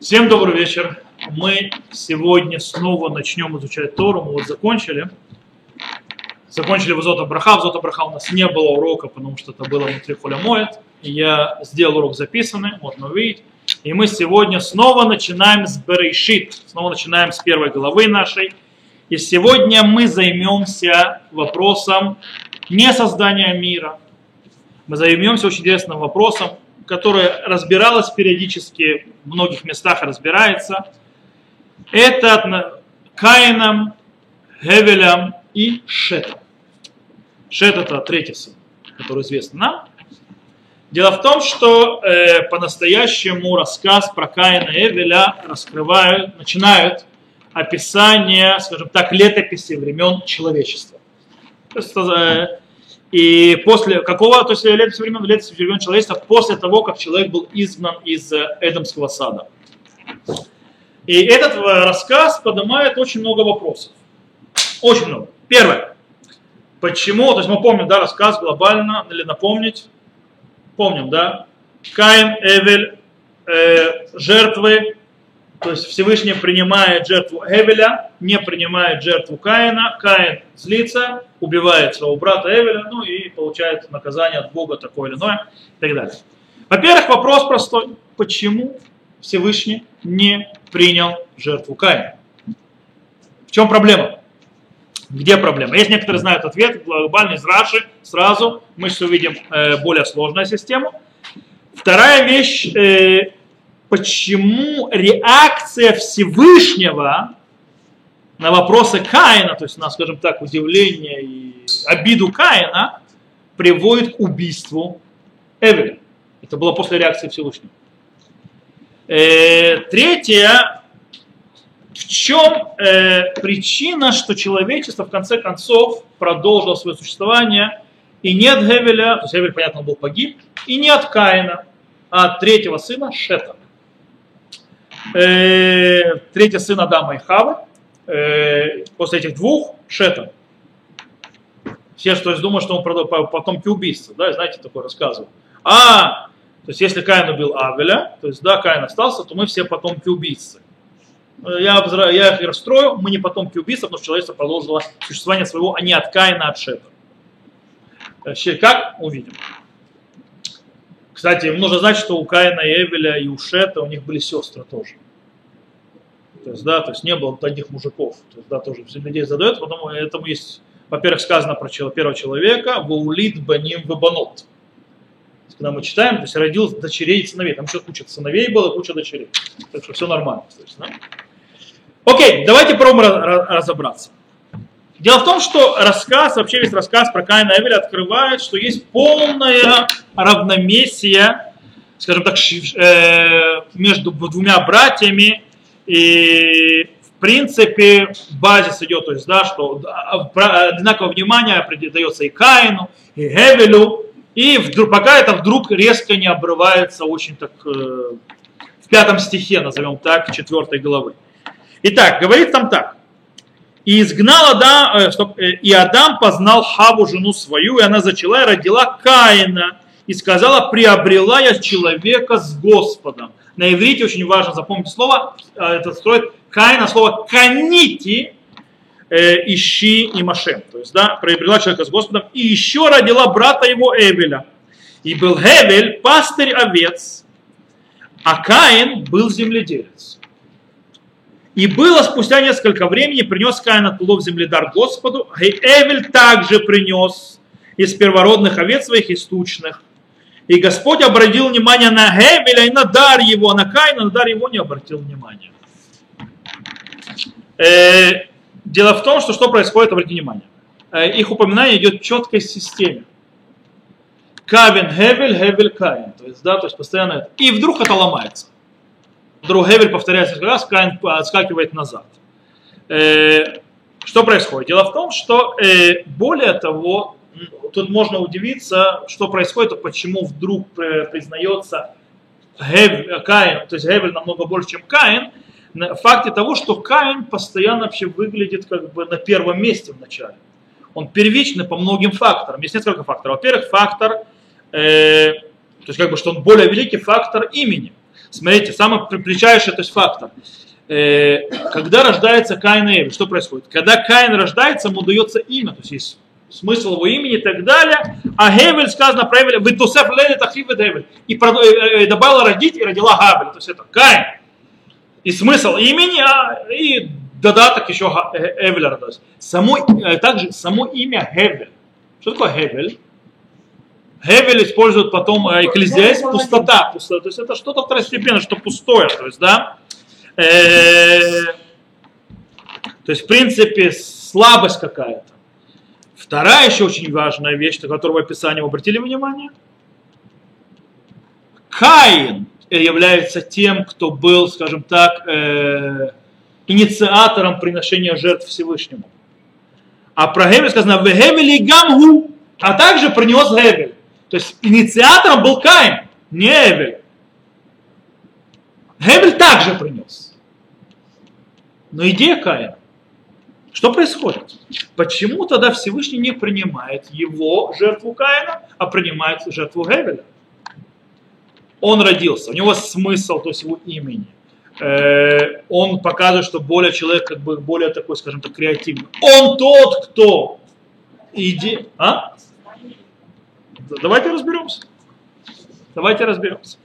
Всем добрый вечер. Мы сегодня снова начнем изучать Тору. Мы вот закончили. Закончили в Зота Браха. В Зота Браха у нас не было урока, потому что это было внутри Холя Моет. Я сделал урок записанный, можно увидеть. И мы сегодня снова начинаем с Берейшит. Снова начинаем с первой главы нашей. И сегодня мы займемся вопросом не создания мира. Мы займемся очень интересным вопросом, которое разбиралось периодически, в многих местах разбирается. Это Каином, Гевелем и Шетом. Шет это третий сын, который известен нам. Дело в том, что э, по-настоящему рассказ про Каина и Эвеля раскрывают, начинают описание, скажем так, летописи времен человечества. То есть, э, и после какого, то есть летописи времен, летописи времен человечества, после того, как человек был изгнан из э, Эдемского сада. И этот э, рассказ поднимает очень много вопросов. Очень много. Первое. Почему, то есть мы помним, да, рассказ глобально, или напомнить, помним, да, Каин, Эвель, э, жертвы, то есть Всевышний принимает жертву Эвеля, не принимает жертву Каина, Каин злится, убивает своего брата Эвеля, ну и получает наказание от Бога такое или иное и так далее. Во-первых, вопрос простой. Почему Всевышний не принял жертву Каина? В чем проблема? Где проблема? Есть некоторые знают ответ, глобальный из Раши, сразу. Мы сейчас увидим э, более сложную систему. Вторая вещь, э, почему реакция Всевышнего на вопросы Каина, то есть на, скажем так, удивление и обиду Каина, приводит к убийству Эвеля. Это было после реакции Всевышнего. Э, третье, в чем э, причина, что человечество в конце концов продолжило свое существование и не от Гевеля, то есть Гевель, понятно, был погиб, и не от Каина, а от третьего сына Шета. Э, третий сын Адама и Хавы, э, после этих двух Шета. Все, что думают, что он потомки убийства, да, знаете, такое рассказывал. А, то есть если Каин убил Авеля, то есть да, Каин остался, то мы все потомки убийцы. Я, я их расстрою, мы не потомки убийства, потому что человечество продолжило существование своего, а не от Каина, а от Шета. Как? Увидим. Кстати, нужно знать, что у Каина и Эвеля и у Шета у них были сестры тоже. То есть, да, то есть не было одних мужиков. То есть, да, тоже людей задают, потому этому есть, во-первых, сказано про первого человека, ваулит баним вабанот. Когда мы читаем, то есть родил дочерей и сыновей. Там еще куча сыновей было, куча дочерей. Так что все нормально. То есть, да? Окей, давайте попробуем разобраться. Дело в том, что рассказ, вообще весь рассказ про Каина и Эвеля открывает, что есть полное равномесие, скажем так, э, между двумя братьями, и в принципе базис идет, то есть, да, что одинаковое внимание дается и Каину, и Эвелю, и вдруг, пока это вдруг резко не обрывается очень так э, в пятом стихе, назовем так, четвертой главы. Итак, говорит там так. И изгнал Адам, э, э, и Адам познал Хаву, жену свою, и она зачала и родила Каина. И сказала, приобрела я человека с Господом. На иврите очень важно запомнить слово, э, это строит Каина, слово канити, ищи и Машем. То есть, да, приобрела человека с Господом. И еще родила брата его Эвеля. И был Эвель пастырь овец, а Каин был земледелец. И было спустя несколько времени, принес Каин от плов земледар Господу, и Эвель также принес из первородных овец своих истучных. И Господь обратил внимание на Эвеля и на дар его, на Каина, на дар его не обратил внимания. Э, дело в том, что что происходит, обратите внимание. Э, их упоминание идет в четкой системе. Кавин Хевель, Хевель Каин. То есть, да, то есть постоянно это. И вдруг это ломается. Вдруг Гевель повторяется несколько раз, Каин отскакивает назад. Э, что происходит? Дело в том, что э, более того, тут можно удивиться, что происходит, почему вдруг признается Гев, Каин, то есть Гевель намного больше, чем Каин, в факте того, что Каин постоянно вообще выглядит как бы на первом месте в начале. Он первичный по многим факторам. Есть несколько факторов. Во-первых, фактор, э, то есть как бы, что он более великий фактор имени. Смотрите, самый приличайший то есть фактор. Э, когда рождается Каин и Эвель, что происходит? Когда Каин рождается, ему дается имя, то есть есть смысл его имени и так далее. А Гевель сказано про Эвель, вы тусеф лели тахив Эвель. И э, э, добавила родить и родила Гавель. То есть это Каин. И смысл имени, а, и додаток еще Эвель родилась. Само, также само имя Гевель. Что такое Гевель? Гевель используют потом экклезиаст, пустота, пустота. То есть это что-то второстепенное, что пустое. То есть, да, Э, то есть, в принципе, слабость какая-то. Вторая еще очень важная вещь, на которую в описании вы обратили внимание. Каин является тем, кто был, скажем так, э, инициатором приношения жертв Всевышнему. А про Гевель сказано «Вегевели гамгу», а также принес Гевель. То есть инициатором был Каин, не Эвель. Гевель также принес. Но идея Каина. Что происходит? Почему тогда Всевышний не принимает его жертву Каина, а принимает жертву Гевеля? Он родился, у него смысл, то есть его имени. Э, он показывает, что более человек как бы более такой, скажем так, креативный. Он тот, кто иди, а? Давайте разберемся. Давайте разберемся.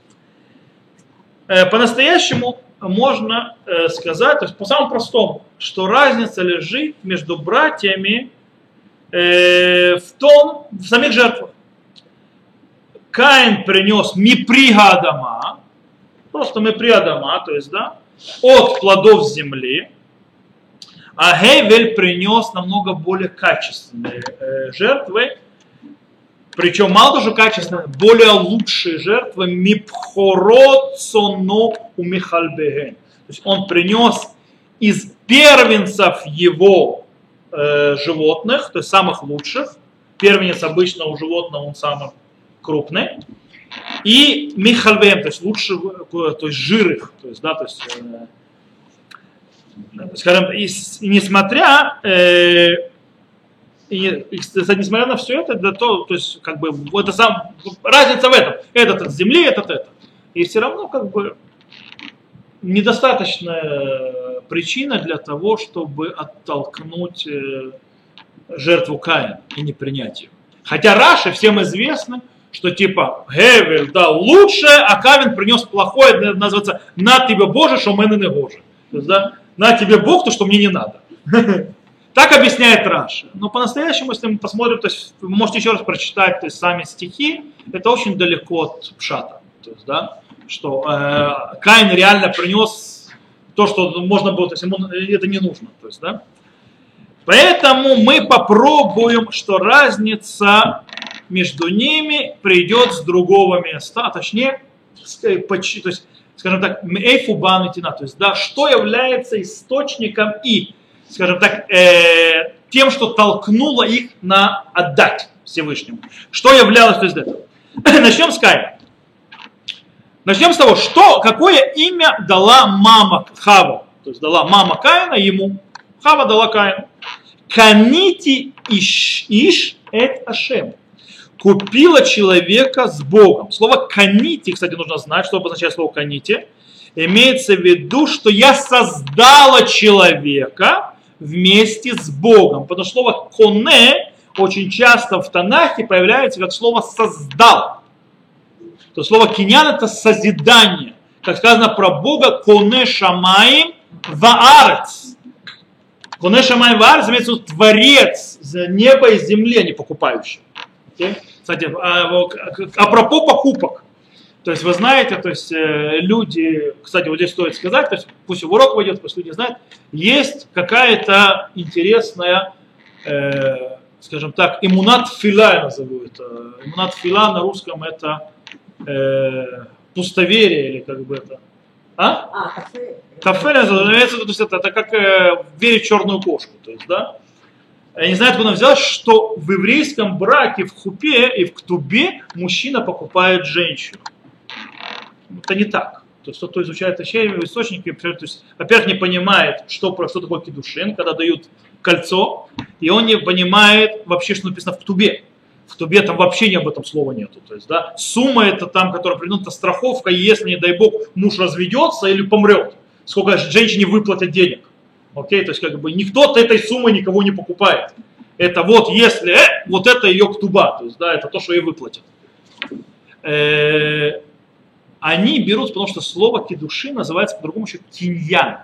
Э, по-настоящему можно э, сказать, то есть по самому простому, что разница лежит между братьями э, в том, в самих жертвах. Каин принес миприга Адама, просто миприга Адама, то есть, да, от плодов земли, а Гевель принес намного более качественные жертвы, причем мало тоже качественные, более лучшие жертвы мипхорот соно у Михальбеген. То есть он принес из первенцев его э, животных, то есть самых лучших, первенец обычно у животного он самый крупный, и Михальбеген, то есть лучше, то есть жирых, то есть, да, то есть, э, скажем, и, и несмотря э, и, и, кстати, несмотря на все это, да, то, то есть, как бы, это сам, разница в этом. Этот от земли, этот это. И все равно, как бы, недостаточная причина для того, чтобы оттолкнуть э, жертву Каина и не принять ее. Хотя Раши всем известно, что типа Гевель дал лучшее, а Кавин принес плохое, называется «На тебе Боже, что мы не Боже». То есть, да, «На тебе Бог, то, что мне не надо». Так объясняет Раши. Но по-настоящему, если мы посмотрим, то есть вы можете еще раз прочитать то есть, сами стихи, это очень далеко от Пшата. То есть, да, что э, Каин реально принес то, что можно было, то есть ему это не нужно. То есть, да? Поэтому мы попробуем, что разница между ними придет с другого места, а точнее, то есть, скажем так, эйфубан то есть, да, что является источником и скажем так, э, тем, что толкнуло их на отдать Всевышнему. Что являлось то есть этого? Начнем с Каина. Начнем с того, что, какое имя дала мама Хава. То есть дала мама Каина ему. Хава дала Каину. Канити иш, иш эт ашем. Купила человека с Богом. Слово канити, кстати, нужно знать, что обозначает слово канити. Имеется в виду, что я создала человека вместе с Богом. Потому что слово коне очень часто в Танахе появляется как слово создал. То слово кинян это созидание. Как сказано про Бога, коне шамаим ваарец. Коне шамаим ваарец имеется в виду творец неба и земли, а не покупающий. Кстати, а, апропо покупок. То есть вы знаете, то есть э, люди, кстати, вот здесь стоит сказать, то есть пусть в урок войдет, пусть люди знают, есть какая-то интересная, э, скажем так, иммунат фила я назову это. Иммунат фила на русском это э, пустоверие или как бы это. А? а кафе. Кафе называется, то есть это, это как э, верить в черную кошку, то есть, да. Я не знаю, откуда взялось, что в еврейском браке в хупе и в ктубе мужчина покупает женщину это не так. То есть тот, кто изучает вещей, источники, то есть, во-первых, не понимает, что, что такое кедушин, когда дают кольцо, и он не понимает вообще, что написано в ктубе. В Тубе там вообще ни об этом слова нету. То есть, да, сумма это там, которая принята страховка, если, не дай бог, муж разведется или помрет. Сколько женщине выплатят денег. Окей, то есть как бы никто от этой суммы никого не покупает. Это вот если, э, вот это ее ктуба, то есть да, это то, что ей выплатят. Они берут, потому что слово кедуши называется по-другому еще киньян.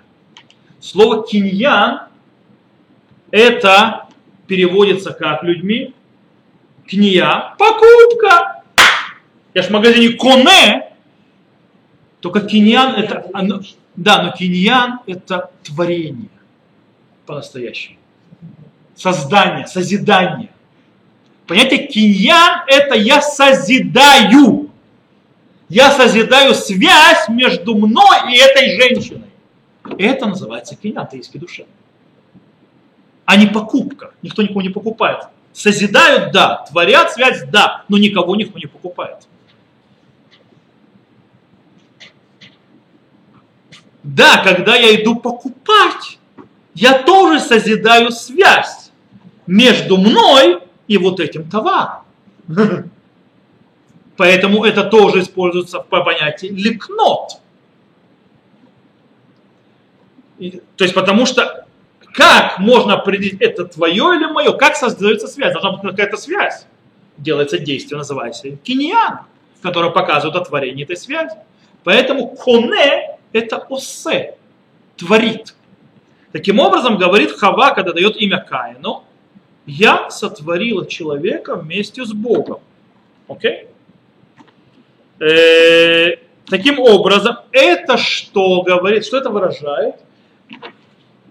Слово киньян это переводится как людьми кния, покупка. Я ж в магазине коне, только киньян это, оно, да, но киньян это творение по-настоящему. Создание, созидание. Понятие киньян это я созидаю. Я созидаю связь между мной и этой женщиной. Это называется киньян, теистской душе. А не покупка. Никто никого не покупает. Созидают, да. Творят связь, да. Но никого никто не покупает. Да, когда я иду покупать, я тоже созидаю связь между мной и вот этим товаром. Поэтому это тоже используется по понятию ликнот. То есть потому что как можно определить, это твое или мое, как создается связь, должна быть какая-то связь. Делается действие, называется киньян, которое показывает о творении этой связи. Поэтому коне – это осе, творит. Таким образом, говорит Хава, когда дает имя Каину, я сотворила человека вместе с Богом. Окей? Э, таким образом, это что говорит, что это выражает?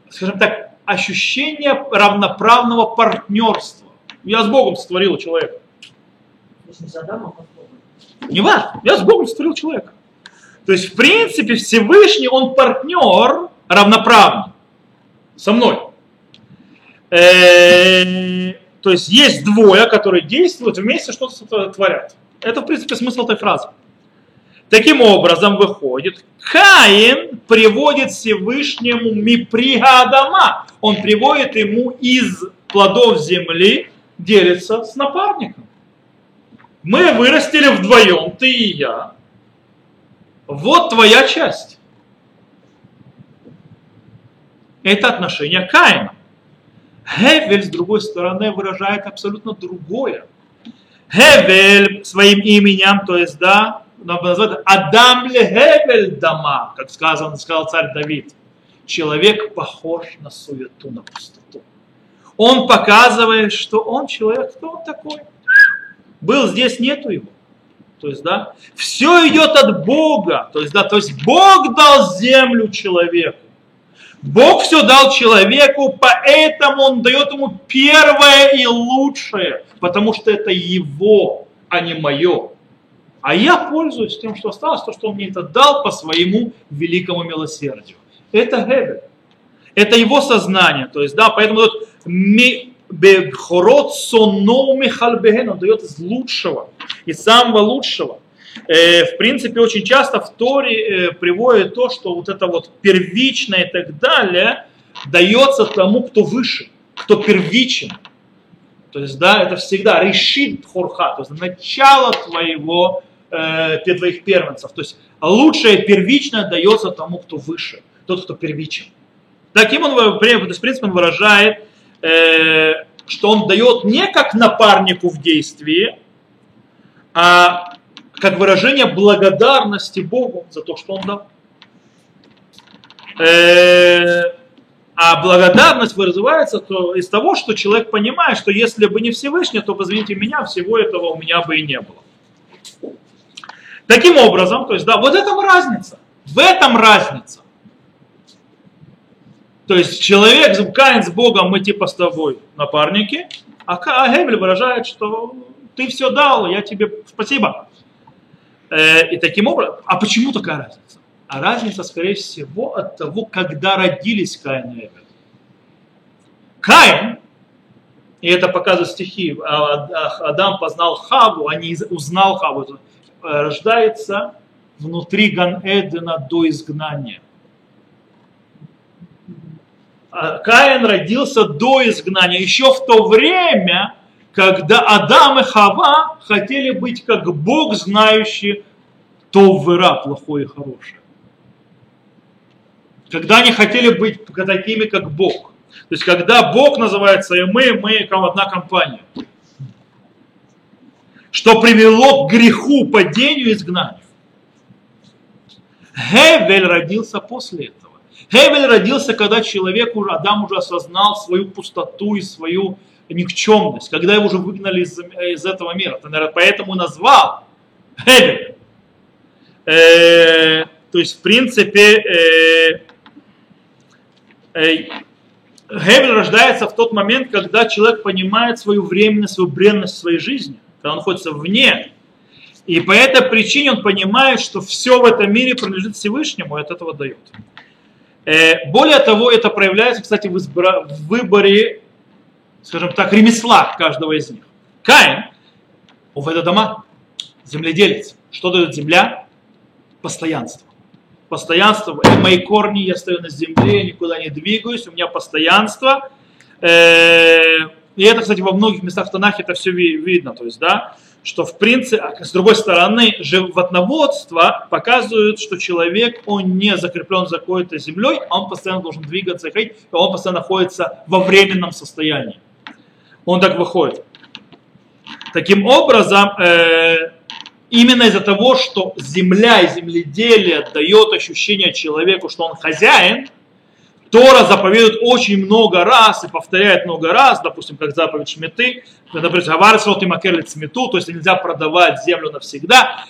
Скажем так, ощущение равноправного партнерства. Я с Богом сотворил человека. Не важно, я с Богом сотворил человека. То есть, в принципе, Всевышний, он партнер равноправный со мной. Э, то есть есть двое, которые действуют вместе, что-то творят. Это, в принципе, смысл этой фразы. Таким образом, выходит, Каин приводит Всевышнему Мипригадама. Он приводит ему из плодов земли, делится с напарником. Мы вырастили вдвоем, ты и я. Вот твоя часть. Это отношение Каина. Хевель, с другой стороны, выражает абсолютно другое. Хевель своим именем, то есть, да, называют Адам Хевель дома, как сказал, сказал царь Давид. Человек похож на суету, на пустоту. Он показывает, что он человек, кто он такой. Был здесь, нету его. То есть, да, все идет от Бога. То есть, да, то есть Бог дал землю человеку. Бог все дал человеку, поэтому он дает ему первое и лучшее, потому что это его, а не мое. А я пользуюсь тем, что осталось, то, что он мне это дал по своему великому милосердию. Это Гебель. Это его сознание. То есть, да, поэтому тут Бехорот сонно михальбеген, он дает из лучшего, из самого лучшего. Э, в принципе, очень часто в Торе э, приводит то, что вот это вот первичное и так далее дается тому, кто выше, кто первичен. То есть, да, это всегда решит хорха, то есть начало твоего, э, твоих первенцев. То есть лучшее первичное дается тому, кто выше, тот, кто первичен. Таким он, в принципе, он выражает э, что он дает не как напарнику в действии, а как выражение благодарности Богу за то, что он дал. Э, а благодарность вызывается то, из того, что человек понимает, что если бы не Всевышний, то, позвоните меня, всего этого у меня бы и не было. Таким образом, то есть, да, вот этом разница. В этом разница. То есть человек, Каин с Богом, мы типа с тобой напарники, а, а Гебель выражает, что ты все дал, я тебе спасибо. Э, и таким образом, а почему такая разница? А разница, скорее всего, от того, когда родились Каин и Эбель. Каин, и это показывают стихи, а, а, Адам познал Хаву, а не узнал Хаву, рождается внутри Ган-Эдена до изгнания. А Каин родился до изгнания. Еще в то время, когда Адам и Хава хотели быть как Бог, знающий то выра, плохое и хорошее. Когда они хотели быть такими, как Бог. То есть, когда Бог называется и мы, мы одна компания. Что привело к греху, падению и изгнанию. Хевель родился после этого. Хевель родился, когда человек уже, Адам уже осознал свою пустоту и свою никчемность, когда его уже выгнали из, из этого мира. Поэтому назвал Хевель. Э, то есть, в принципе, э, э, Хевель рождается в тот момент, когда человек понимает свою временность, свою бренность своей жизни, когда он находится вне. И по этой причине он понимает, что все в этом мире принадлежит Всевышнему, и от этого дает. Э, более того, это проявляется, кстати, в, избра... в выборе, скажем так, ремесла каждого из них. Каин, у дома, земледелец. Что дает земля? Постоянство. Постоянство. Это мои корни, я стою на земле, я никуда не двигаюсь, у меня постоянство. Э, и это, кстати, во многих местах в Танахе это все видно. То есть, да, что в принципе, а с другой стороны, животноводство показывает, что человек, он не закреплен за какой-то землей, а он постоянно должен двигаться и ходить, он постоянно находится во временном состоянии. Он так выходит. Таким образом, э, именно из-за того, что земля и земледелие дает ощущение человеку, что он хозяин, Тора заповедует очень много раз и повторяет много раз, допустим, как заповедь Шмиты, например, Гаварсот и Макерлит Смету, то есть нельзя продавать землю навсегда.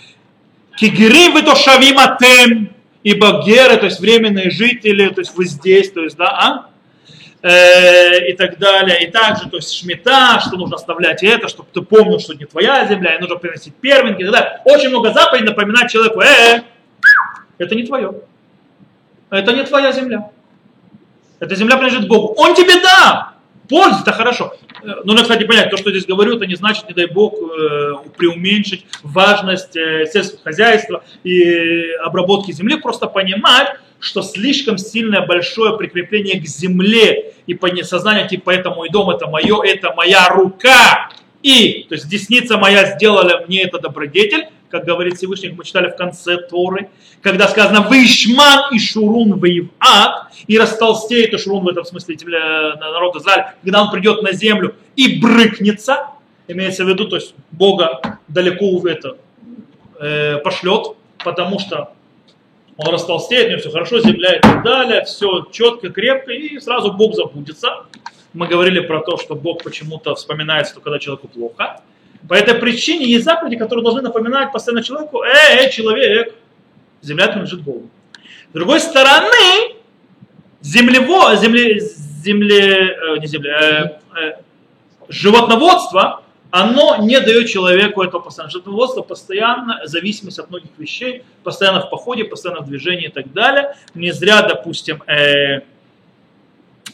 Кигирим вы то шавиматем, ибо геры, то есть временные жители, то есть вы здесь, то есть, да, а? Э, и так далее. И также, то есть шмета, что нужно оставлять это, чтобы ты помнил, что не твоя земля, и нужно приносить первенки и так далее. Очень много заповедей напоминать человеку, э, -э это не твое. Это не твоя земля. Эта земля принадлежит Богу. Он тебе да. Пользуйся, это хорошо. Э, нужно, кстати, понять, то, что здесь говорю, это не значит, не дай Бог, э, преуменьшить важность э, сельского хозяйства и обработки земли. Просто понимать, что слишком сильное большое прикрепление к земле и сознание типа это мой дом, это мое, это моя рука. И, то есть десница моя сделала мне это добродетель, как говорит Всевышний, мы читали в конце Торы, когда сказано «Вышман и Шурун воеват», и растолстеет, и Шурун в этом смысле народ Израиль, когда он придет на землю и брыкнется, имеется в виду, то есть Бога далеко в это э, пошлет, потому что он растолстеет, у него все хорошо, земля и так далее, все четко, крепко, и сразу Бог забудется. Мы говорили про то, что Бог почему-то вспоминается только когда человеку плохо. По этой причине есть заповеди, которые должны напоминать постоянно человеку, эй, эй, человек, земля принадлежит Богу. С другой стороны, землево, земле, земле, э, не земле, э, э, животноводство, оно не дает человеку этого постоянно. Животноводство постоянно, зависимость от многих вещей, постоянно в походе, постоянно в движении и так далее. Не зря, допустим, э,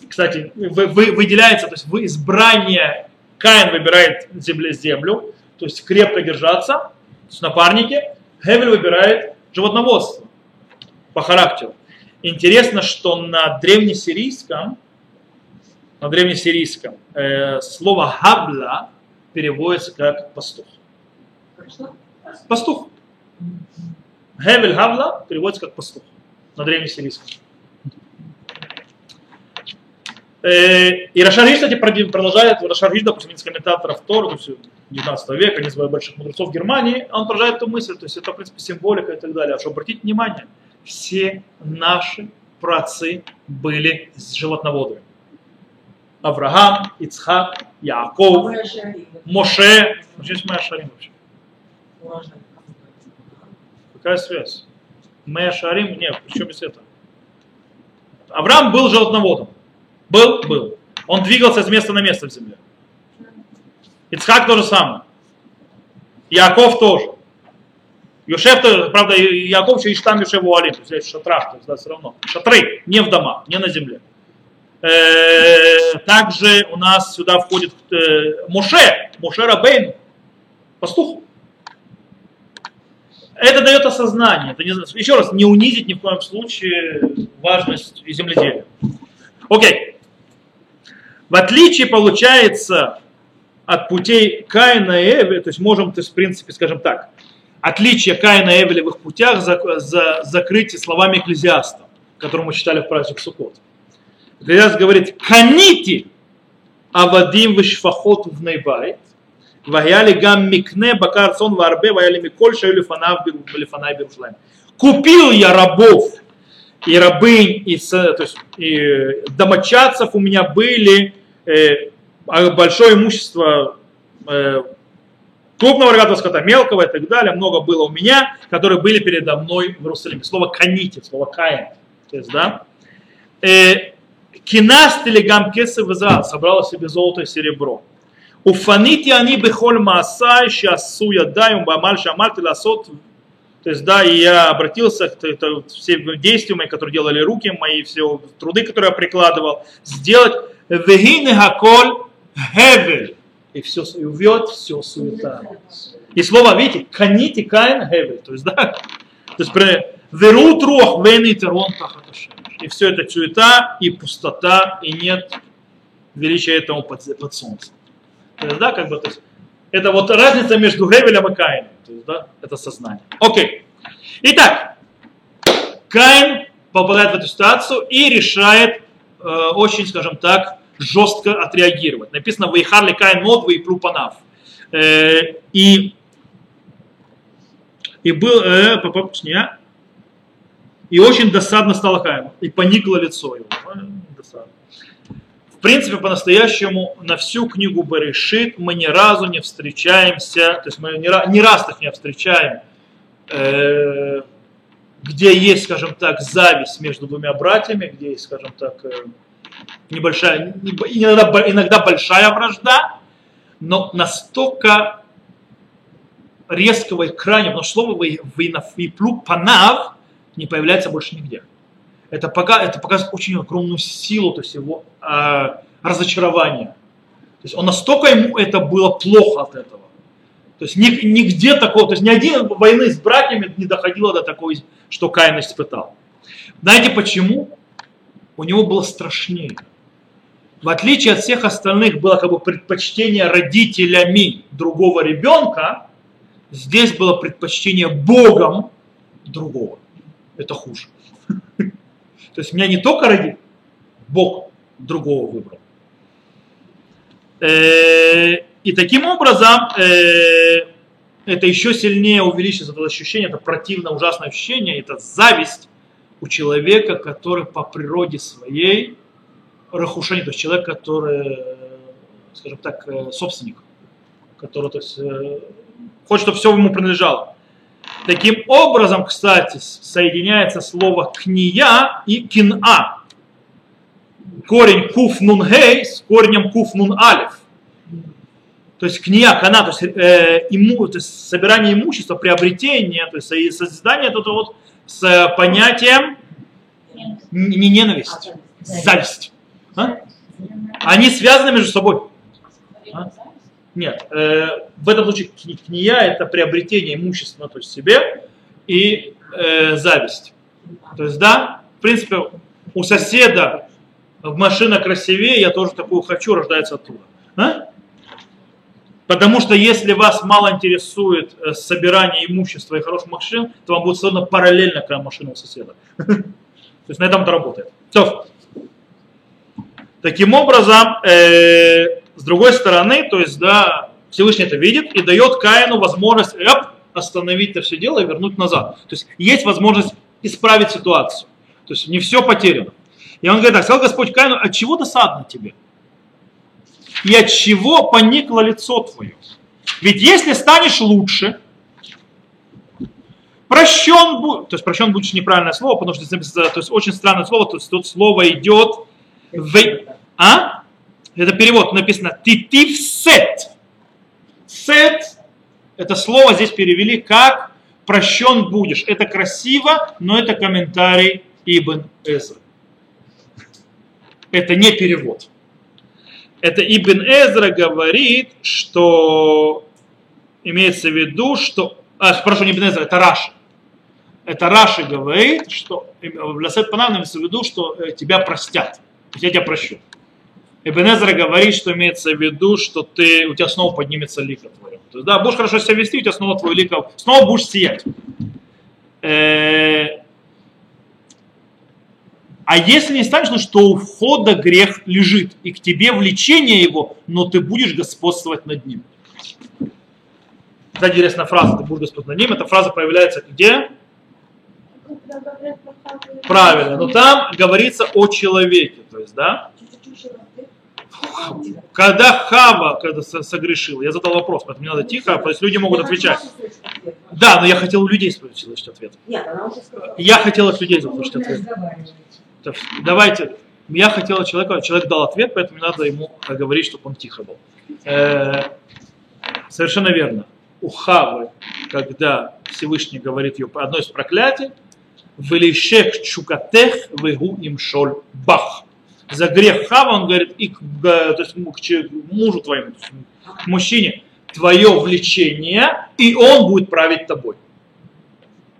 кстати, вы, вы, выделяется, то есть вы избрание Каин выбирает земле землю, то есть крепко держаться, с напарники. Хевель выбирает животноводство по характеру. Интересно, что на древнесирийском, на древнесирийском э, слово хабла переводится как пастух. Пастух. Хевель хабла переводится как пастух на древнесирийском. Э, и Рашариш, кстати, продолжает, Рашариш, допустим, из комментаторов Тору, то есть 19 века, один из больших мудрецов Германии, он продолжает эту мысль, то есть это, в принципе, символика и так далее. А что обратите внимание, все наши працы были животноводами. Авраам, Ицхак, Яков, Моше. Здесь Моя Шарим вообще. Какая связь? Моя Шарим, нет, причем без этого. Авраам был животноводом. Был? Был. Он двигался с места на место в земле. Ицхак то же самое. Яков тоже. Юшев тоже, правда, Яков еще и там Юшев Уалим, то есть в шатрах, да, все равно. Шатры, не в домах, не на земле. Э, также у нас сюда входит э, Моше, Моше Рабейн, пастух. Это дает осознание. Это не, еще раз, не унизить ни в коем случае важность земледелия. Окей. В отличие, получается, от путей Каина и Эвеля, то есть можем, то есть, в принципе, скажем так, отличие Каина и Эвеля в их путях за, за, закрытие словами Экклезиаста, который мы читали в праздник Суккот. Экклезиаст говорит, каните авадим вишфахот в нейбайт, ваяли гам микне бакар сон варбе, ваяли миколь шаю лифанай бирушлайм. Купил я рабов и рабынь, и, то есть, и домочадцев у меня были большое имущество э, крупного рогатого скота, мелкого и так далее, много было у меня, которые были передо мной в Иерусалиме. Слово каните, слово каин. То есть, да. Э, Кинаст или гамкесы в Израиль собрала себе золото и серебро. Уфанити они бехоль маасай, шасу ядаю, бамаль шамальти ласот. То есть, да, и я обратился к это, действиям, которые делали руки мои, все труды, которые я прикладывал, сделать. Вегины хаколь Хевель. И все, и увет все суета. И слово, видите, каните каин хевель. То есть, да, то есть, верут рух вейны терон И все это суета и пустота, и нет величия этому под, под солнцем. То есть, да, как бы, то есть, это вот разница между Гевелем и Каином. То есть, да, это сознание. Окей. Итак, Каин попадает в эту ситуацию и решает э, очень, скажем так, жестко отреагировать. Написано «Вейхарли каин мод, вейплу панав». Э, и, и был, э, не, и очень досадно стало Каину, и поникло лицо его. Досадно. В принципе, по-настоящему на всю книгу Берешит мы ни разу не встречаемся, то есть мы ни, ни раз так не встречаем, э, где есть, скажем так, зависть между двумя братьями, где есть, скажем так, э, небольшая, иногда, иногда большая вражда, но настолько резкого и крайнего, что слово «вейплу панав» не появляется больше нигде. Это, пока, это показывает очень огромную силу то есть его э, разочарования. То есть он настолько ему это было плохо от этого. То есть нигде такого, то есть ни один войны с братьями не доходило до такой, что Каин испытал. Знаете почему? у него было страшнее. В отличие от всех остальных было как бы предпочтение родителями другого ребенка, здесь было предпочтение Богом другого. Это хуже. То есть меня не только родил, Бог другого выбрал. Э, и таким образом э, это еще сильнее увеличится это ощущение, это противное, ужасное ощущение, это зависть, у человека, который по природе своей рахушани, то есть человек, который, скажем так, э, собственник, который то есть, э, хочет, чтобы все ему принадлежало. Таким образом, кстати, соединяется слово кния и кина. Корень куф нун гей с корнем куф нун алиф. То есть кния, кана, то есть, э, иму, то есть собирание имущества, приобретение, то есть создание это вот с понятием не ненависть, зависть. А? Они связаны между собой. А? Нет, э, в этом случае кния это приобретение имущества, то есть себе, и э, зависть. То есть, да, в принципе, у соседа машина красивее, я тоже такую хочу, рождается оттуда. А? Потому что если вас мало интересует э, собирание имущества и хороших машин, то вам будет создана параллельно к машина у соседа. То есть на этом это работает. Все. Таким образом, э, с другой стороны, то есть, да, Всевышний это видит и дает Каину возможность эп, остановить это все дело и вернуть назад. То есть есть возможность исправить ситуацию. То есть не все потеряно. И он говорит так, сказал Господь Каину, от чего досадно тебе? И от чего поникло лицо твое. Ведь если станешь лучше, прощен будет, то есть прощен будет неправильное слово, потому что то есть очень странное слово, то есть тут слово идет в, а? Это перевод, написано титив сет. Сет, это слово здесь перевели как прощен будешь. Это красиво, но это комментарий Ибн Эзра. Это не перевод это Ибн Эзра говорит, что имеется в виду, что... А, прошу, не Ибн Эзра, это Раши. Это Раши говорит, что Ласет Панав имеется в виду, что э, тебя простят. Я тебя прощу. Эбенезра говорит, что имеется в виду, что ты, у тебя снова поднимется лика твоя. То есть, да, будешь хорошо себя вести, у тебя снова твой лик, снова будешь сиять. Э, а если не станешь, ну что у входа грех лежит, и к тебе влечение его, но ты будешь господствовать над ним. Кстати, интересная фраза, ты будешь господствовать над ним. Эта фраза появляется где? Правильно, но там говорится о человеке, то есть, да? Когда Хава когда согрешил, я задал вопрос, поэтому мне надо тихо, то есть люди могут отвечать. Да, но я хотел у людей услышать ответ. Я хотел от людей услышать ответ. Давайте, я хотел от человека, человек дал ответ, поэтому надо ему говорить, чтобы он тихо был. Э, совершенно верно. У Хавы, когда Всевышний говорит ее одно из проклятий, «Велишек чукатех вегу им шоль бах» за грех Хава, он говорит, и к, то есть, к мужу твоему, к мужчине, твое влечение, и он будет править тобой.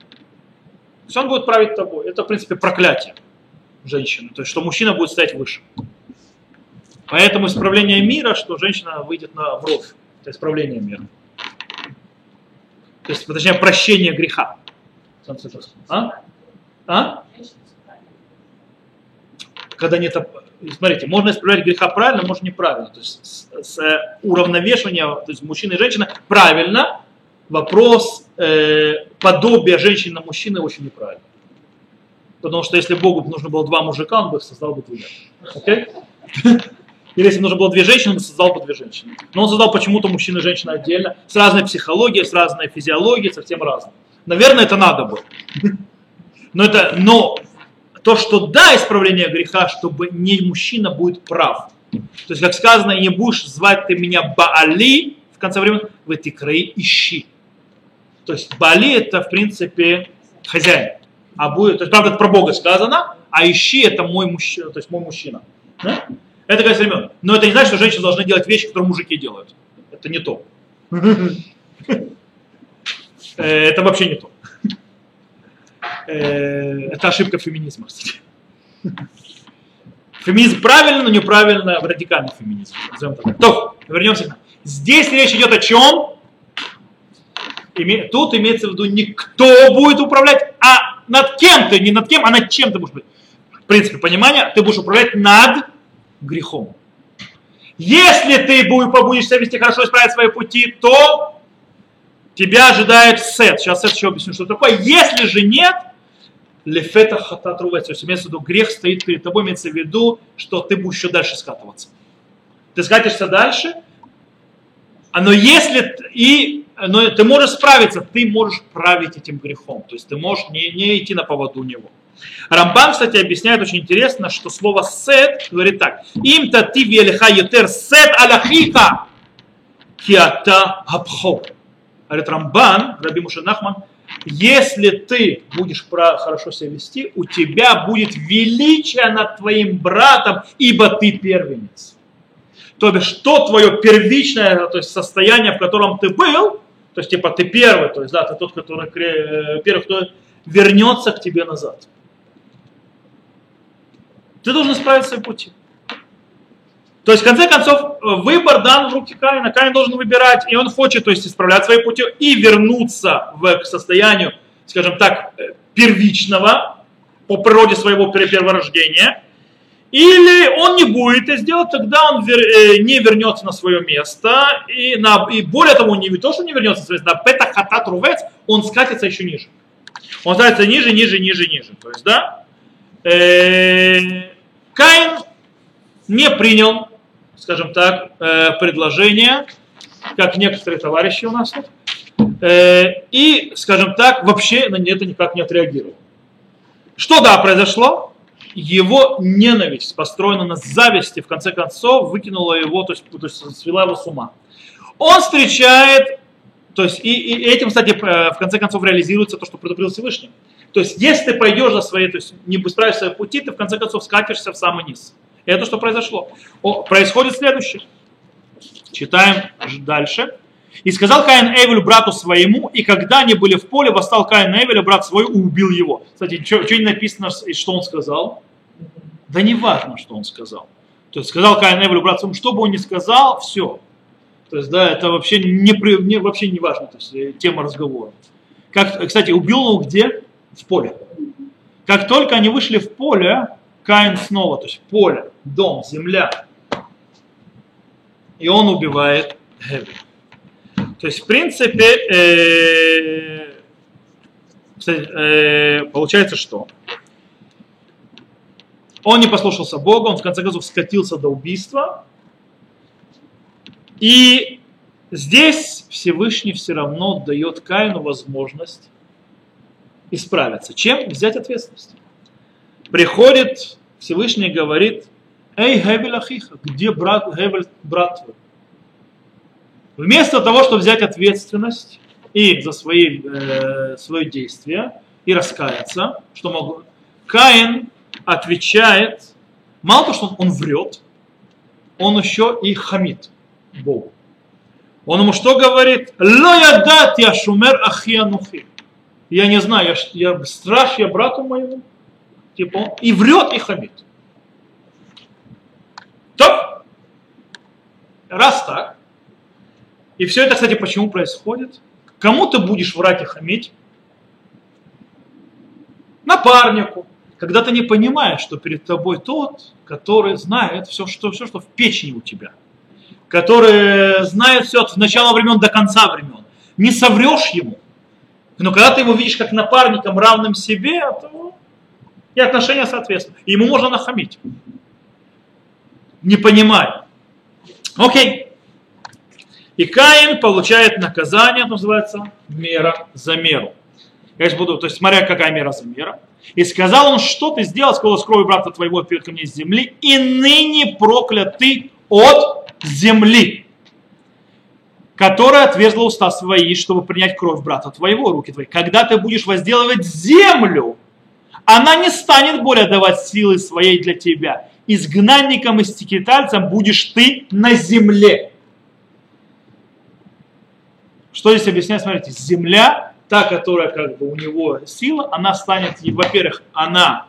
То есть он будет править тобой. Это, в принципе, проклятие женщины. То есть, что мужчина будет стоять выше. Поэтому исправление мира, что женщина выйдет на вровь. Это исправление мира. То есть, точнее, прощение греха. А? А? когда нет... Смотрите, можно исправлять греха правильно, можно неправильно. То есть с, с э, уравновешивания, то есть мужчина и женщина правильно, вопрос э, подобия женщины на мужчины очень неправильно. Потому что если Богу нужно было два мужика, он бы создал бы двумя. Okay? Или если нужно было две женщины, он создал бы две женщины. Но он создал почему-то мужчина и женщина отдельно, с разной психологией, с разной физиологией, совсем разной. Наверное, это надо было. Но, это, но то, что да, исправление греха, чтобы не мужчина будет прав. То есть, как сказано, не будешь звать ты меня Баали, в конце времени, в эти краи ищи. То есть Баали это, в принципе, хозяин. А будет, то есть, правда, это про Бога сказано, а ищи это мой мужчина, то есть мой мужчина. Да? Это конец времен. Но это не значит, что женщины должны делать вещи, которые мужики делают. Это не то. Э, это вообще не то. Э, это ошибка феминизма. Феминизм правильно, но неправильно радикальный феминизм. То, вернемся. Здесь речь идет о чем? Тут имеется в виду не кто будет управлять, а над кем ты, не над кем, а над чем ты будешь быть. В принципе, понимание, ты будешь управлять над грехом. Если ты будешь себя вести хорошо, исправить свои пути, то тебя ожидает сет. Сейчас сет еще объясню, что такое. Если же нет, лефета хатат рувец, то есть имеется в виду, грех стоит перед тобой, имеется в виду, что ты будешь еще дальше скатываться. Ты скатишься дальше, а но если и но ты можешь справиться, ты можешь править этим грехом, то есть ты можешь не, не идти на поводу него. Рамбам, кстати, объясняет очень интересно, что слово сет говорит так. Им та ти велиха ютер сет аляхика киата абхо. Говорит Рамбан, Раби Муша Нахман, если ты будешь хорошо себя вести, у тебя будет величие над твоим братом, ибо ты первенец. То бишь, что твое первичное то есть состояние, в котором ты был, то есть типа ты первый, то есть да, ты тот, который э, первый, кто вернется к тебе назад. Ты должен исправить свои пути. То есть, в конце концов, выбор дан в руки Каина. Каин должен выбирать, и он хочет, то есть, исправлять свои пути и вернуться в, к состоянию, скажем так, э, первичного, по природе своего перворождения. Или он не будет это сделать, тогда он вер, э, не вернется на свое место. И, на, и более того, не то, что не вернется на свое место, на петахатат рувец, он скатится еще ниже. Он скатится ниже, ниже, ниже, ниже. То есть, да, э, Каин не принял скажем так, э, предложение, как некоторые товарищи у нас э, и, скажем так, вообще на это никак не отреагировал. Что да, произошло? Его ненависть, построена на зависти, в конце концов, выкинула его, то есть, то есть свела его с ума. Он встречает, то есть и, и этим, кстати, э, в конце концов реализируется то, что предупредил Всевышний. То есть если ты пойдешь за своей, то есть не справишь свои пути, ты в конце концов скатишься в самый низ. Это что произошло. О, происходит следующее. Читаем дальше. И сказал Каин Эвелю брату своему, и когда они были в поле, восстал Каин Эвеля, брат свой, и убил его. Кстати, что не написано, что он сказал? Да не важно, что он сказал. То есть сказал Каин Эвелю братцам, что бы он ни сказал, все. То есть, да, это вообще не, не, вообще не важно, то есть, э, тема разговора. Как, кстати, убил его где? В поле. Как только они вышли в поле, Каин снова, то есть поле, дом, земля. И он убивает Эвеля. То есть, в принципе, э, кстати, э, получается что? Он не послушался Бога, он в конце концов скатился до убийства. И здесь Всевышний все равно дает Каину возможность исправиться. Чем? Взять ответственность. Приходит Всевышний и говорит, эй, Гевель Ахиха, где брат, Гевель, брат твой? Вместо того, чтобы взять ответственность и за свои, э, свои действия и раскаяться, что могу, Каин отвечает, мало того, что он врет, он еще и хамит Богу. Он ему что говорит? Ло ядат я шумер ахианухи. Я не знаю, я, я страж я брату моему. Типа он и врет, и хамит. Так, раз так, и все это, кстати, почему происходит? Кому ты будешь врать и хамить? Напарнику. Когда ты не понимаешь, что перед тобой тот, который знает все, что, все, что в печени у тебя. Который знает все от начала времен до конца времен. Не соврешь ему. Но когда ты его видишь как напарником, равным себе, то и отношения соответствуют. И ему можно нахамить. Не понимая. Окей. И Каин получает наказание, называется мера за меру. Я сейчас буду, то есть смотря какая мера за мера. И сказал он, что ты сделал, сказал, скрой брата твоего перед ко мне с земли, и ныне проклят ты от земли, которая отверзла уста свои, чтобы принять кровь брата твоего, руки твои. Когда ты будешь возделывать землю, она не станет более давать силы своей для тебя. Изгнанником и стекитальцем будешь ты на земле. Что здесь объясняет? Смотрите, земля, та, которая как бы у него сила, она станет, во-первых, она,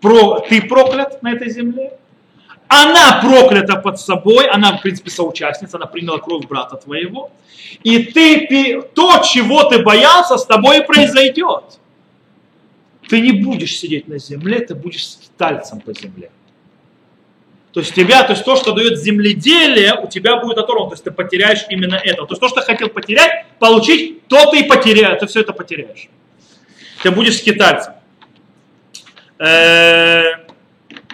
про, ты проклят на этой земле, она проклята под собой, она, в принципе, соучастница, она приняла кровь брата твоего, и ты, то, чего ты боялся, с тобой и произойдет. Ты не будешь сидеть на земле, ты будешь скитальцем по земле. То есть тебя, то есть то, что дает земледелие, у тебя будет оторвано. То есть ты потеряешь именно это. То есть то, что хотел потерять, получить, то ты и потеряешь. Ты все это потеряешь. Ты будешь скитальцем.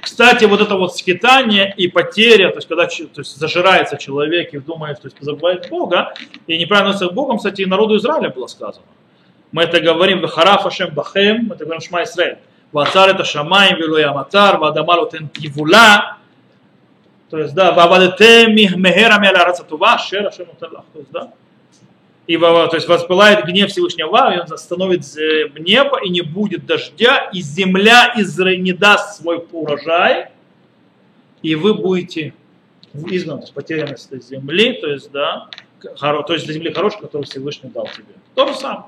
Кстати, вот это вот скитание и потеря, то есть когда то есть, зажирается человек и думает, то есть забывает Бога, и неправильно к Богом, кстати, и народу Израиля было сказано. Мы это говорим, Вахараф Ашем Бахем, мы это говорим Шма Исраиль. Вацар это Шамай, Вилуй Аматар, Вадамал Утен Кивула, то есть, да, То есть, да. И, то есть, воспылает гнев Всевышнего, и он остановит небо, и не будет дождя, и земля не даст свой урожай, и вы будете изгнаны, то есть потеряны с этой земли, то есть, да, хоро, то есть для земли хорошей, которую Всевышний дал тебе. То же самое.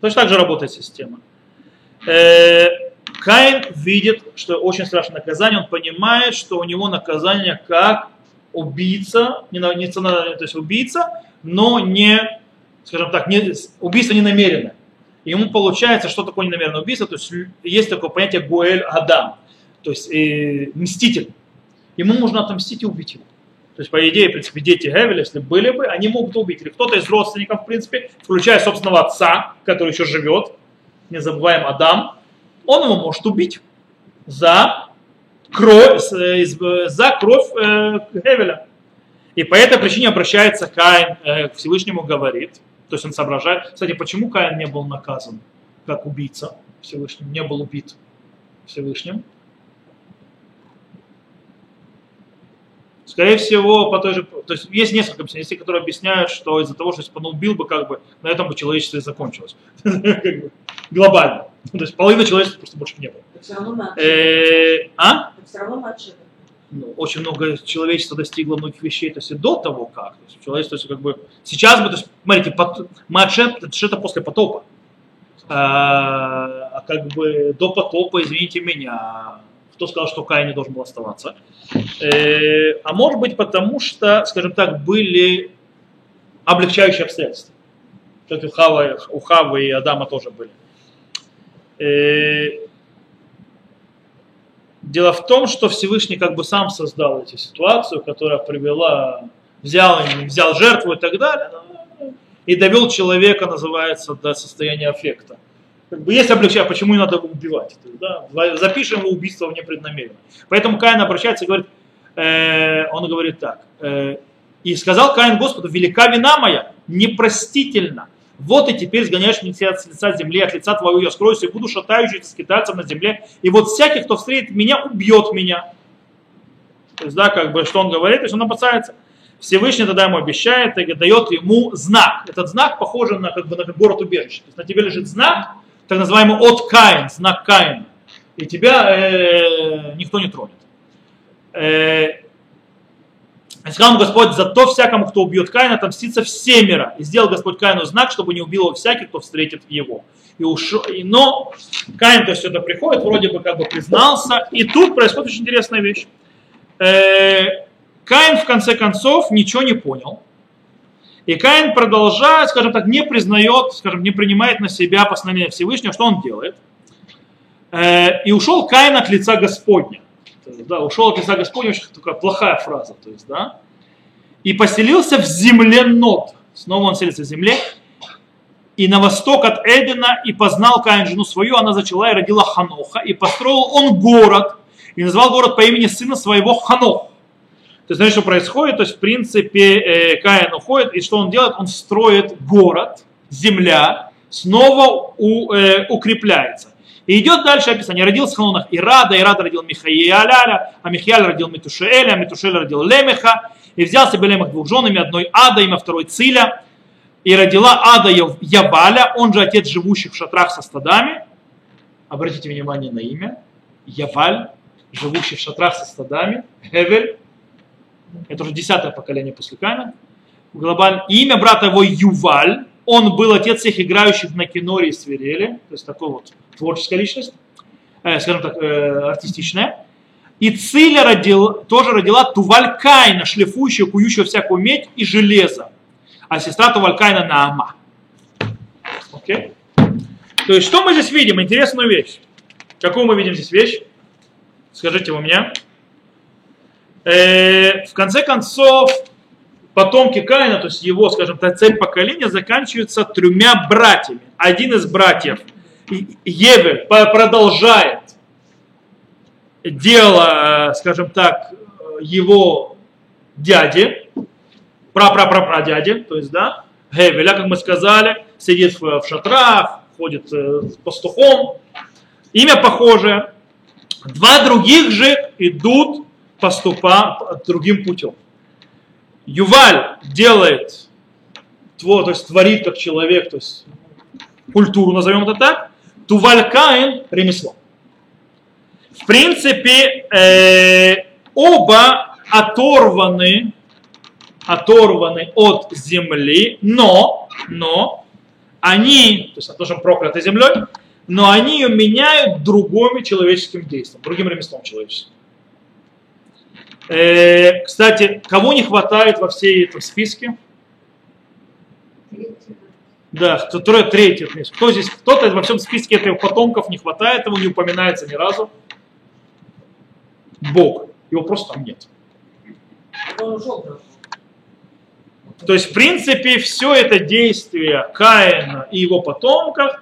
Точно так же работает система. Каин видит, что очень страшное наказание, он понимает, что у него наказание как убийца, не, не, то есть убийца, но не, скажем так, не, убийство не намеренное. Ему получается, что такое ненамеренное убийство, то есть есть такое понятие Гуэль Адам, то есть э, мститель. Ему нужно отомстить и убить его. То есть, по идее, в принципе, дети Гевеля, если были бы, они могут убить. Или кто-то из родственников, в принципе, включая собственного отца, который еще живет, не забываем Адам, он его может убить за кровь, за кровь э, Гевеля. И по этой причине обращается Каин э, к Всевышнему, говорит, то есть он соображает. Кстати, почему Каин не был наказан как убийца Всевышним, не был убит Всевышним? Скорее всего, по той же, то есть есть несколько объяснений, которые объясняют, что из-за того, что если бы он убил бы, как бы на этом бы человечество и закончилось. Глобально. То есть половина человечества просто больше не было. Все равно э, А? Все равно ну, очень много человечества достигло многих вещей, то есть и до того как. То есть человечество, то есть, как бы, сейчас бы, то есть, смотрите, это что-то после потопа. А, а как бы до потопа, извините меня, Кто сказал, что Каин не должен был оставаться? Э, а может быть потому, что, скажем так, были облегчающие обстоятельства. Как у Хавы, у Хавы и Адама тоже были. Э, дело в том, что Всевышний как бы сам создал эту ситуацию, которая привела, взял, взял жертву и так далее, и довел человека, называется, до состояния аффекта как бы есть облегчение, почему не надо его убивать. да, запишем его убийство непреднамеренно. Поэтому Каин обращается и говорит, э, он говорит так, э, и сказал Каин Господу, велика вина моя, непростительно. Вот и теперь сгоняешь меня от лица земли, от лица твоего я скроюсь и буду шатающийся скитальцем на земле. И вот всякий, кто встретит меня, убьет меня. То есть, да, как бы, что он говорит, то есть он опасается. Всевышний тогда ему обещает и дает ему знак. Этот знак похож на, как бы, на город убежище. То есть на тебе лежит знак, так называемый от Каин, знак Каин, и тебя э, никто не тронет. Э, сказал Господь, за то всякому, кто убьет Каина, отомстится всемира. И сделал Господь Каину знак, чтобы не убил его всякий, кто встретит его. И ушел, и, но Каин то есть это приходит, вроде бы как бы признался, и тут происходит очень интересная вещь. Э, Каин в конце концов ничего не понял, и Каин продолжает, скажем так, не признает, скажем, не принимает на себя постановление Всевышнего, что он делает. Э, и ушел Каин от лица Господня. Есть, да, ушел от лица Господня, очень такая плохая фраза. То есть, да, и поселился в земле Нот. Снова он селится в земле. И на восток от Эдена, и познал Каин жену свою, она зачала и родила Ханоха, и построил он город, и назвал город по имени сына своего Ханох. То есть, знаете, что происходит? То есть, в принципе, э, Каин уходит, и что он делает? Он строит город, земля, снова у, э, укрепляется. И идет дальше описание. Родился Ханунах Ирада, Ирада родил Михаиаля, а Михаил родил Метушеэля, а Метушеэль родил Лемеха. И взялся Белемах двух женами, одной Ада, имя второй Циля. И родила Ада Ябаля, он же отец живущих в шатрах со стадами. Обратите внимание на имя. Яваль, живущий в шатрах со стадами. Хевель, это уже десятое поколение после Каина, глобально. И имя брата его Юваль, он был отец всех играющих на киноре и свирели, то есть такой вот творческая личность, э, скажем так, э, артистичная. И Циля родил, тоже родила Туваль Каина, шлифующую, кующую всякую медь и железо. А сестра Туваль Каина Наама. Окей? То есть что мы здесь видим? Интересную вещь. Какую мы видим здесь вещь? Скажите у меня. Э, в конце концов, потомки Каина, то есть его, скажем так, цель поколения, заканчивается тремя братьями. Один из братьев, Евель, продолжает дело, э, скажем так, его дяди, пра-пра-пра-прадяди, то есть, да, Гевеля, как мы сказали, сидит в, шатрах, ходит э, пастухом. Имя похожее. Два других же идут поступа другим путем. Юваль делает, то есть творит как человек, то есть культуру, назовем это так, Туваль Каин ремесло. В принципе, э, оба оторваны, оторваны от земли, но, но они, то есть тоже прокляты землей, но они ее меняют другими человеческим действием, другим ремеслом человеческим. Э, кстати, кого не хватает во всей этом списке? Да, который третий. Кто здесь, кто-то во всем списке этих потомков не хватает, ему не упоминается ни разу. Бог. Его просто там нет. То есть, в принципе, все это действие Каина и его потомков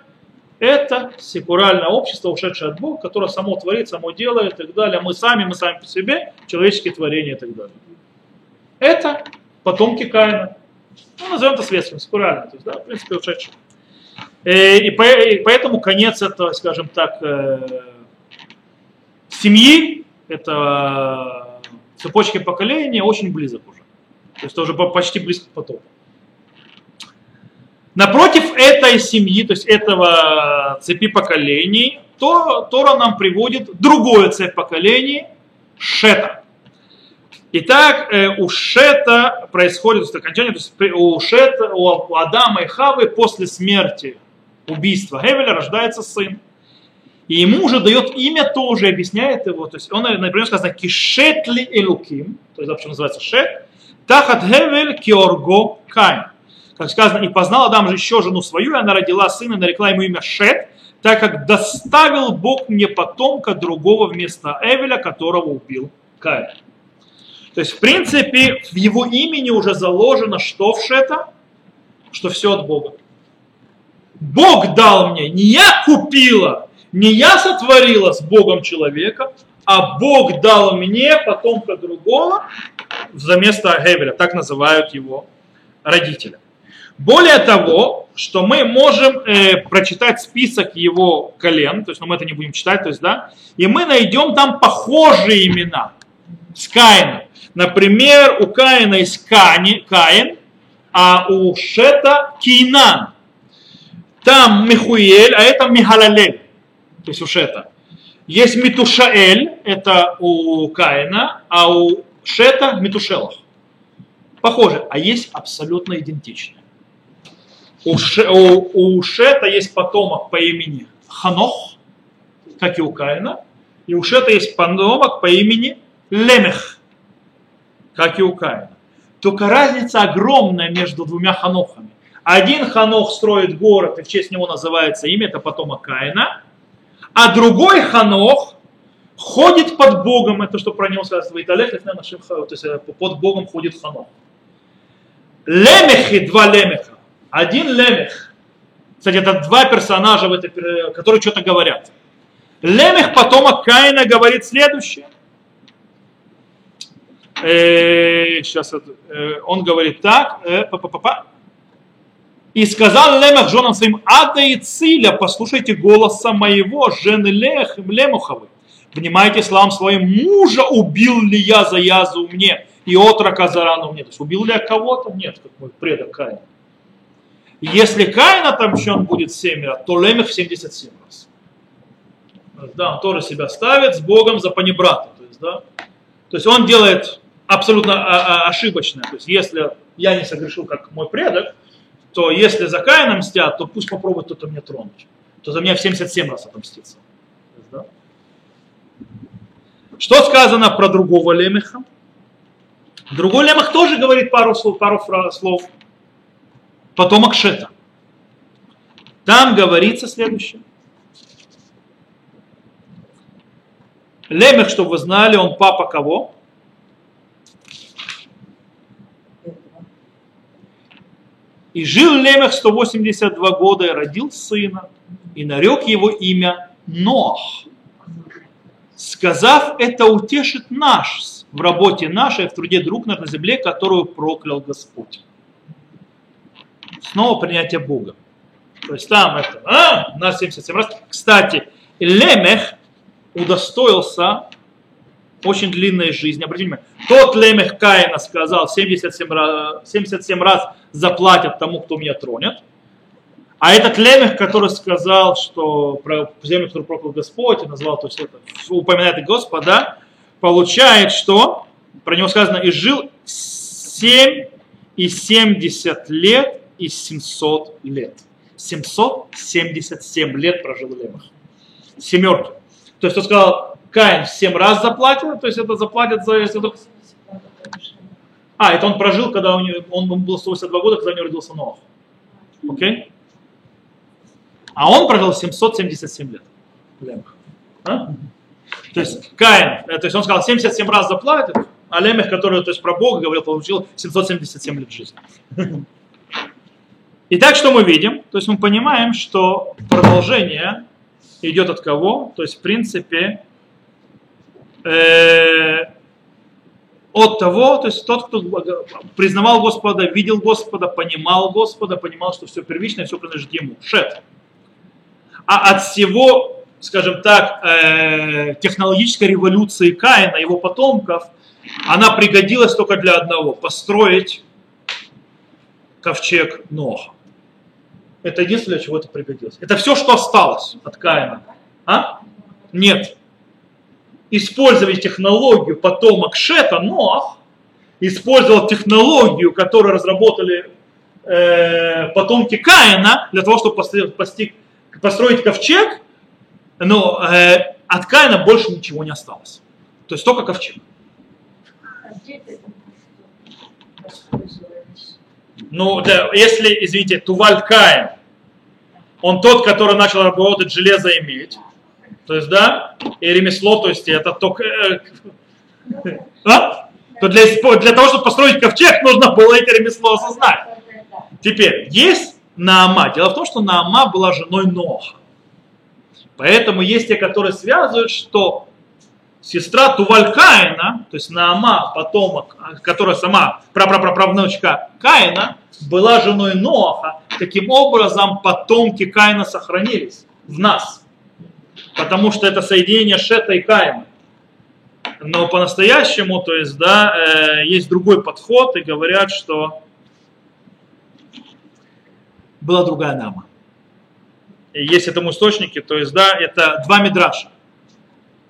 это секуральное общество, ушедшее от Бога, которое само творит, само делает и так далее. Мы сами, мы сами по себе, человеческие творения и так далее. Это потомки Каина. Ну, назовем это светским, секуральным, то есть, да, в принципе, ушедшие. Э, и, поэтому конец этого, скажем так, э, семьи, это цепочки поколения очень близок уже. То есть уже почти близко к потоку. Напротив этой семьи, то есть этого цепи поколений, то Тора нам приводит другое цепь поколений, Шета. Итак, э, у Шета происходит то есть, окончание, то есть у Шета, у Адама и Хавы после смерти убийства Гевеля рождается сын. И ему уже дает имя тоже, объясняет его. То есть он, например, сказано Кишетли Элуким, то есть вообще называется Шет, Тахат Хевель Киорго Кайн. Как сказано, и познал Адам же еще жену свою, и она родила сына, нарекла ему имя Шет, так как доставил Бог мне потомка другого вместо Эвеля, которого убил Каин. То есть, в принципе, в его имени уже заложено, что в Шета? Что все от Бога. Бог дал мне, не я купила, не я сотворила с Богом человека, а Бог дал мне потомка другого за место Гевеля, так называют его родители. Более того, что мы можем э, прочитать список его колен, то есть ну, мы это не будем читать, то есть, да, и мы найдем там похожие имена с Каином. Например, у Каина есть Кани, Каин, а у Шета Кейнан. Там Михуэль, а это Михалалель, то есть у Шета. Есть Митушаэль, это у Каина, а у Шета Митушелах. Похоже, а есть абсолютно идентичные. У, Ше, у, у Шета есть потомок по имени Ханох, как и у Каина, и у Шета есть потомок по имени Лемех, как и у Каина. Только разница огромная между двумя Ханохами. Один Ханох строит город, и в честь него называется имя, это потомок Каина, а другой Ханох ходит под Богом, это что про него сказано в Италии, то есть э, под Богом ходит Ханох. Лемехи, два лемеха. Один лемех. Кстати, это два персонажа, в этой, которые что-то говорят. Лемех, потомок Каина, говорит следующее. Э, сейчас э, он говорит так. Э, па -па -па и сказал Лемех женам своим, Ада и Циля, послушайте голоса моего, жены Лех, Лемуховы. Внимайте словам своим, мужа убил ли я за язу мне, и отрока за рану мне. То есть убил ли я кого-то? Нет, как мой предок Каин. Если Каин отомщен будет 7 раз, то Лемех в 77 раз. Да, он тоже себя ставит с Богом за панибрата. То есть, да, то есть он делает абсолютно а, а, ошибочное. То есть если я не согрешил, как мой предок, то если за Каина мстят, то пусть попробует кто-то меня тронуть. То за меня в 77 раз отомстится. Да? Что сказано про другого лемеха? Другой лемех тоже говорит пару слов, пару слов. Потомок Шета. Там говорится следующее. Лемех, чтобы вы знали, он папа кого? И жил Лемех 182 года и родил сына, и нарек его имя Нох, сказав, это утешит наш в работе нашей, в труде друг на земле, которую проклял Господь. Снова принятие Бога. То есть там это, а, на 77 раз. Кстати, Лемех удостоился очень длинной жизни. Обратите внимание, тот Лемех Каина сказал 77 раз, 77 раз заплатят тому, кто меня тронет. А этот Лемех, который сказал, что про землю, которую проклял Господь, и назвал, то есть это, упоминает Господа, получает, что про него сказано, и жил 7 и 70 лет и 700 лет. 777 лет прожил Лемех. Семерки. То есть он сказал, Каин в 7 раз заплатил, то есть это заплатят за... Если. А, это он прожил, когда у него, он был 182 года, когда у него родился Ноах. Окей? А он прожил 777 лет. Лемех. А? То есть Каин, э, то есть он сказал, 77 раз заплатит, а Лемех, который то есть, про Бога говорил, получил 777 лет жизни. Итак, что мы видим? То есть мы понимаем, что продолжение идет от кого? То есть, в принципе, э, от того, то есть тот, кто признавал Господа, видел Господа, понимал Господа, понимал, что все первичное, все принадлежит Ему. Шет. А от всего, скажем так, э, технологической революции Каина, его потомков, она пригодилась только для одного – построить ковчег Ноха. Это единственное, для чего это пригодилось. Это все, что осталось от Каина. А? Нет использовали технологию потомок Шета, Ноах, использовал технологию, которую разработали э, потомки Каина, для того, чтобы построить, построить ковчег, Но э, от Каина больше ничего не осталось. То есть только ковчег. А где это использовалось? Ну, да, если, извините, Туваль Каин, он тот, который начал работать железо и медь, то есть, да, и ремесло, то есть это только... э, а? То для, для того, чтобы построить ковчег, нужно было это ремесло осознать. Теперь, есть Наама. Дело в том, что Наама была женой Ноха. Поэтому есть те, которые связывают, что сестра Туваль Каина, то есть Наама, потомок, а, которая сама прапраправнучка Каина, была женой Ноха. Таким образом, потомки Каина сохранились в нас. Потому что это соединение Шета и Каина. Но по-настоящему, то есть, да, э, есть другой подход, и говорят, что была другая нама. Есть этому источники, то есть, да, это два мидраша.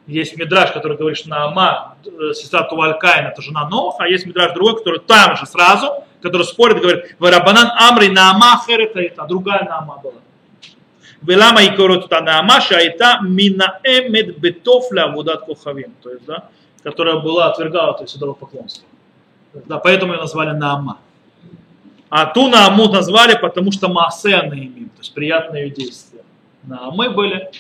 Есть мидраж, который говорит, что Наама, э, сестра Тувалькаин, это жена Ноха, а есть мидраж другой, который там же сразу, который спорит, говорит, Варабанан Амри Наама Херета, это другая Наама была. Велама и коротута Наама, шайта минаэмед бетофля вудат кохавим, то есть, да, которая была отвергала, то есть, идолопоклонство. Да, поэтому ее назвали Наама. А ту Нааму назвали, потому что Маасе Наимим, то есть приятные действия. Наамы были.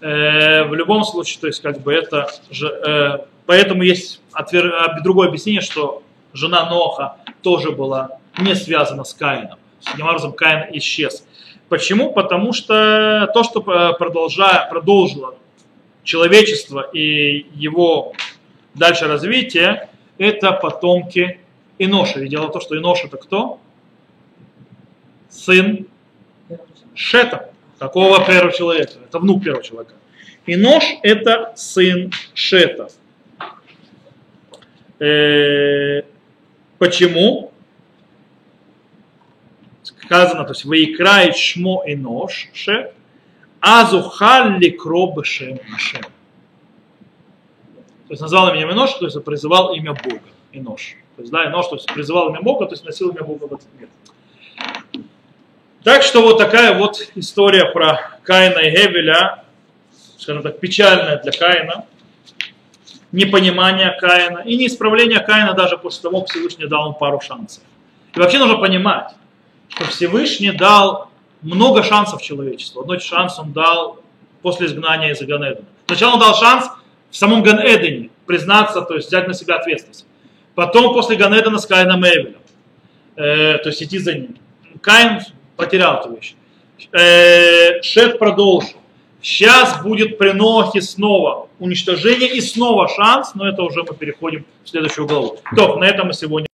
Э, в любом случае, то есть как бы это же, э, поэтому есть отвер... другое объяснение, что жена Ноха тоже была не связана с Каином. Таким образом, Каин исчез. Почему? Потому что то, что э, продолжа... продолжило человечество и его дальше развитие, это потомки Иноша. И дело в том, что Инош это кто? сын Шета, такого первого человека. Это внук первого человека. И нож это сын Шета. Э, почему? Сказано, то есть выиграет шмо и нож, шет, азухалли кробышем нашем. То есть назвал имя нож, то есть призывал имя Бога. И нож. То есть, да, и нож, то есть призывал имя Бога, то есть носил имя Бога в этот мир. Так что вот такая вот история про Каина и Гевеля, скажем так, печальная для Каина, непонимание Каина и неисправление Каина даже после того, как Всевышний дал ему пару шансов. И вообще нужно понимать, что Всевышний дал много шансов человечеству. Одной шанс он дал после изгнания из Ганедена. Сначала он дал шанс в самом Ганедене признаться, то есть взять на себя ответственность. Потом после Ганедена с Каином Эвелем. Э, то есть идти за ним. Каин потерял эту вещь. Э, Шет продолжил. Сейчас будет при Нохе снова уничтожение и снова шанс, но это уже мы переходим в следующую главу. То, на этом мы сегодня